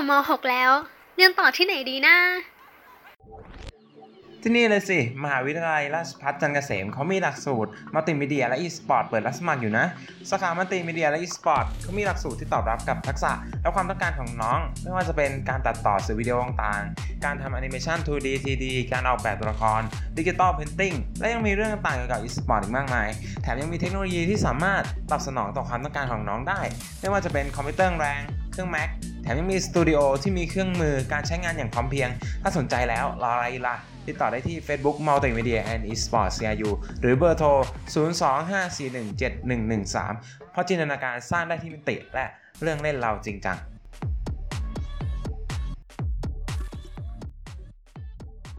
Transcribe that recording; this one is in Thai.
จบ ม.6 แล้ว เรียนต่อที่ไหนดีนะ ที่นี่เลยสิ มหาวิทยาลัยราชภัฏจันทรเกษมเขามีหลักสูตรมัลติมีเดียและ e-sport เปิดรับสมัครอยู่นะ สาขามัลติมีเดียและ e-sport เขามีหลักสูตรที่ตอบรับกับทักษะและความต้องการของน้อง ไม่ว่าจะเป็นการตัดต่อสื่อวิดีโอต่างๆ การทำแอนิเมชัน 2D 3D การออกแบบตัวละคร digital painting และยังมีเรื่องต่างๆเกี่ยวกับ e-sport อีกมากมาย แถมยังมีเทคโนโลยีที่สามารถตอบสนองต่อความต้องการของน้องได้ ไม่ว่าจะเป็นคอมพิวเตอร์แรง รื่อง Mac แถมยังมีสตูดิโอที่มีเครื่องมือการใช้งานอย่างพร้อมเพียง ถ้าสนใจแล้วรออะไรล่ะ ติดต่อได้ที่ Facebook Multimedia and Esports CRU หรือเบอร์โทร 025417113 เพราะจินตนาการสร้างได้ที่มิติและเรื่องเล่นเราจริงจัง